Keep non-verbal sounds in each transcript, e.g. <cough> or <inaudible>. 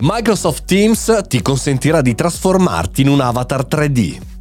Microsoft Teams ti consentirà di trasformarti in un avatar 3D.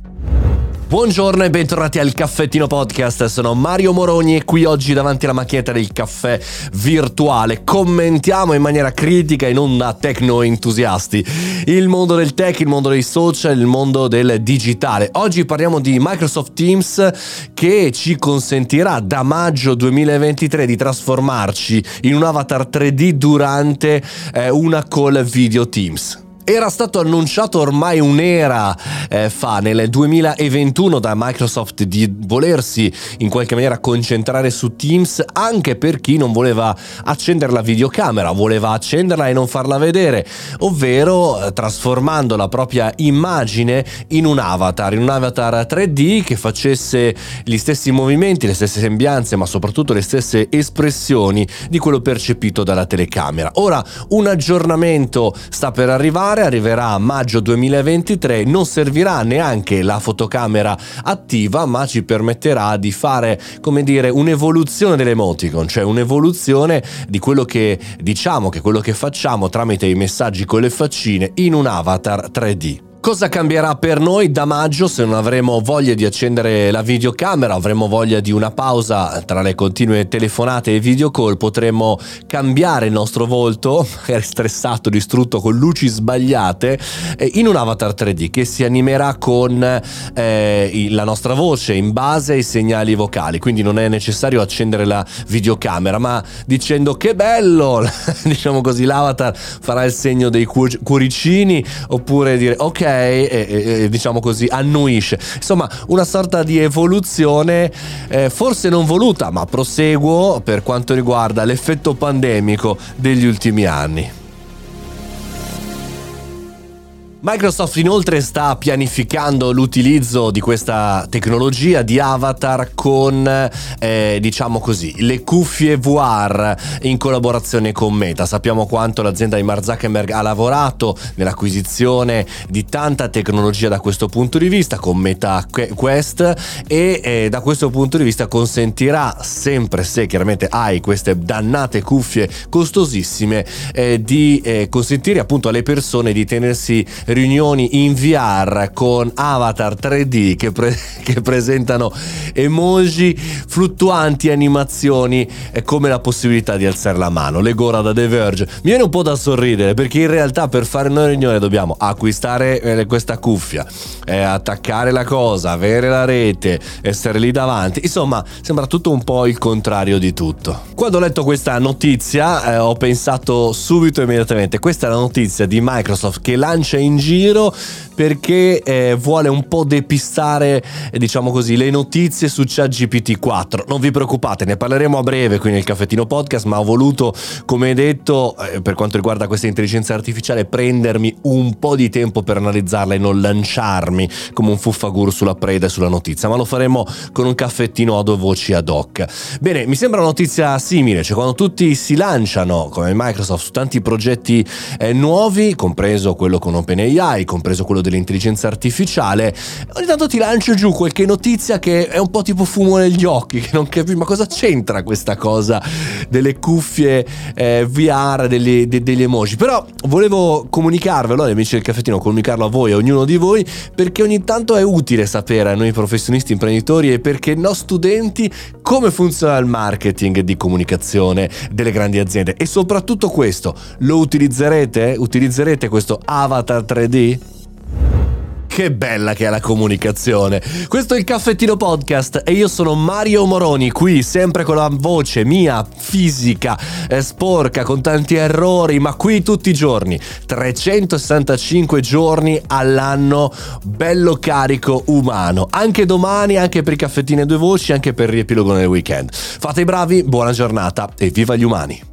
Buongiorno e bentornati al Caffettino Podcast, sono Mario Moroni e qui oggi davanti alla macchinetta del caffè virtuale commentiamo in maniera critica e non da tecno entusiasti il mondo del tech, il mondo dei social, il mondo del digitale. Oggi parliamo di Microsoft Teams che ci consentirà da maggio 2023 di trasformarci in un avatar 3D durante eh, una call video Teams. Era stato annunciato ormai un'era eh, fa, nel 2021, da Microsoft di volersi in qualche maniera concentrare su Teams anche per chi non voleva accendere la videocamera, voleva accenderla e non farla vedere, ovvero eh, trasformando la propria immagine in un avatar, in un avatar 3D che facesse gli stessi movimenti, le stesse sembianze, ma soprattutto le stesse espressioni di quello percepito dalla telecamera. Ora un aggiornamento sta per arrivare arriverà a maggio 2023, non servirà neanche la fotocamera attiva, ma ci permetterà di fare, come dire, un'evoluzione dell'emoticon, cioè un'evoluzione di quello che diciamo, che quello che facciamo tramite i messaggi con le faccine in un avatar 3D. Cosa cambierà per noi da maggio se non avremo voglia di accendere la videocamera, avremo voglia di una pausa tra le continue telefonate e video call, potremo cambiare il nostro volto, <laughs> magari stressato, distrutto con luci sbagliate, eh, in un avatar 3D che si animerà con eh, la nostra voce in base ai segnali vocali, quindi non è necessario accendere la videocamera, ma dicendo che bello, <laughs> diciamo così, l'avatar farà il segno dei cuoricini oppure dire ok e, e, e diciamo così annuisce. Insomma, una sorta di evoluzione eh, forse non voluta, ma proseguo per quanto riguarda l'effetto pandemico degli ultimi anni. Microsoft inoltre sta pianificando l'utilizzo di questa tecnologia di avatar con, eh, diciamo così, le cuffie VR in collaborazione con Meta. Sappiamo quanto l'azienda di Mark Zuckerberg ha lavorato nell'acquisizione di tanta tecnologia da questo punto di vista con Meta Quest e eh, da questo punto di vista consentirà sempre se chiaramente hai queste dannate cuffie costosissime eh, di eh, consentire appunto alle persone di tenersi riunioni in VR con avatar 3D che, pre- <laughs> che presentano emoji, fluttuanti animazioni e come la possibilità di alzare la mano. Legora da The Verge. Mi viene un po' da sorridere perché in realtà per fare una riunione dobbiamo acquistare eh, questa cuffia, eh, attaccare la cosa, avere la rete, essere lì davanti. Insomma, sembra tutto un po' il contrario di tutto. Quando ho letto questa notizia eh, ho pensato subito immediatamente, questa è la notizia di Microsoft che lancia in giro perché eh, vuole un po' depistare, eh, diciamo così, le notizie su ChatGPT 4. Non vi preoccupate, ne parleremo a breve qui nel caffettino podcast, ma ho voluto, come detto, eh, per quanto riguarda questa intelligenza artificiale, prendermi un po' di tempo per analizzarla e non lanciarmi come un fuffagur sulla preda e sulla notizia, ma lo faremo con un caffettino a due voci ad hoc. Bene, mi sembra una notizia simile, cioè quando tutti si lanciano come Microsoft su tanti progetti eh, nuovi, compreso quello con OpenAI, compreso quello dell'intelligenza artificiale, ogni tanto ti lancio giù qualche notizia che è un po' tipo fumo negli occhi, <laughs> che non capisci ma cosa c'entra questa cosa delle cuffie eh, VR, degli, de, degli emoji. Però volevo comunicarvelo, agli amici del caffettino, comunicarlo a voi, a ognuno di voi, perché ogni tanto è utile sapere a noi professionisti, imprenditori e perché no studenti come funziona il marketing di comunicazione delle grandi aziende e soprattutto questo lo utilizzerete? Utilizzerete questo avatar 3D? Che bella che è la comunicazione. Questo è il caffettino podcast e io sono Mario Moroni, qui sempre con la voce mia fisica, sporca, con tanti errori, ma qui tutti i giorni, 365 giorni all'anno, bello carico umano. Anche domani, anche per i caffettini a due voci, anche per il riepilogo nel weekend. Fate i bravi, buona giornata e viva gli umani.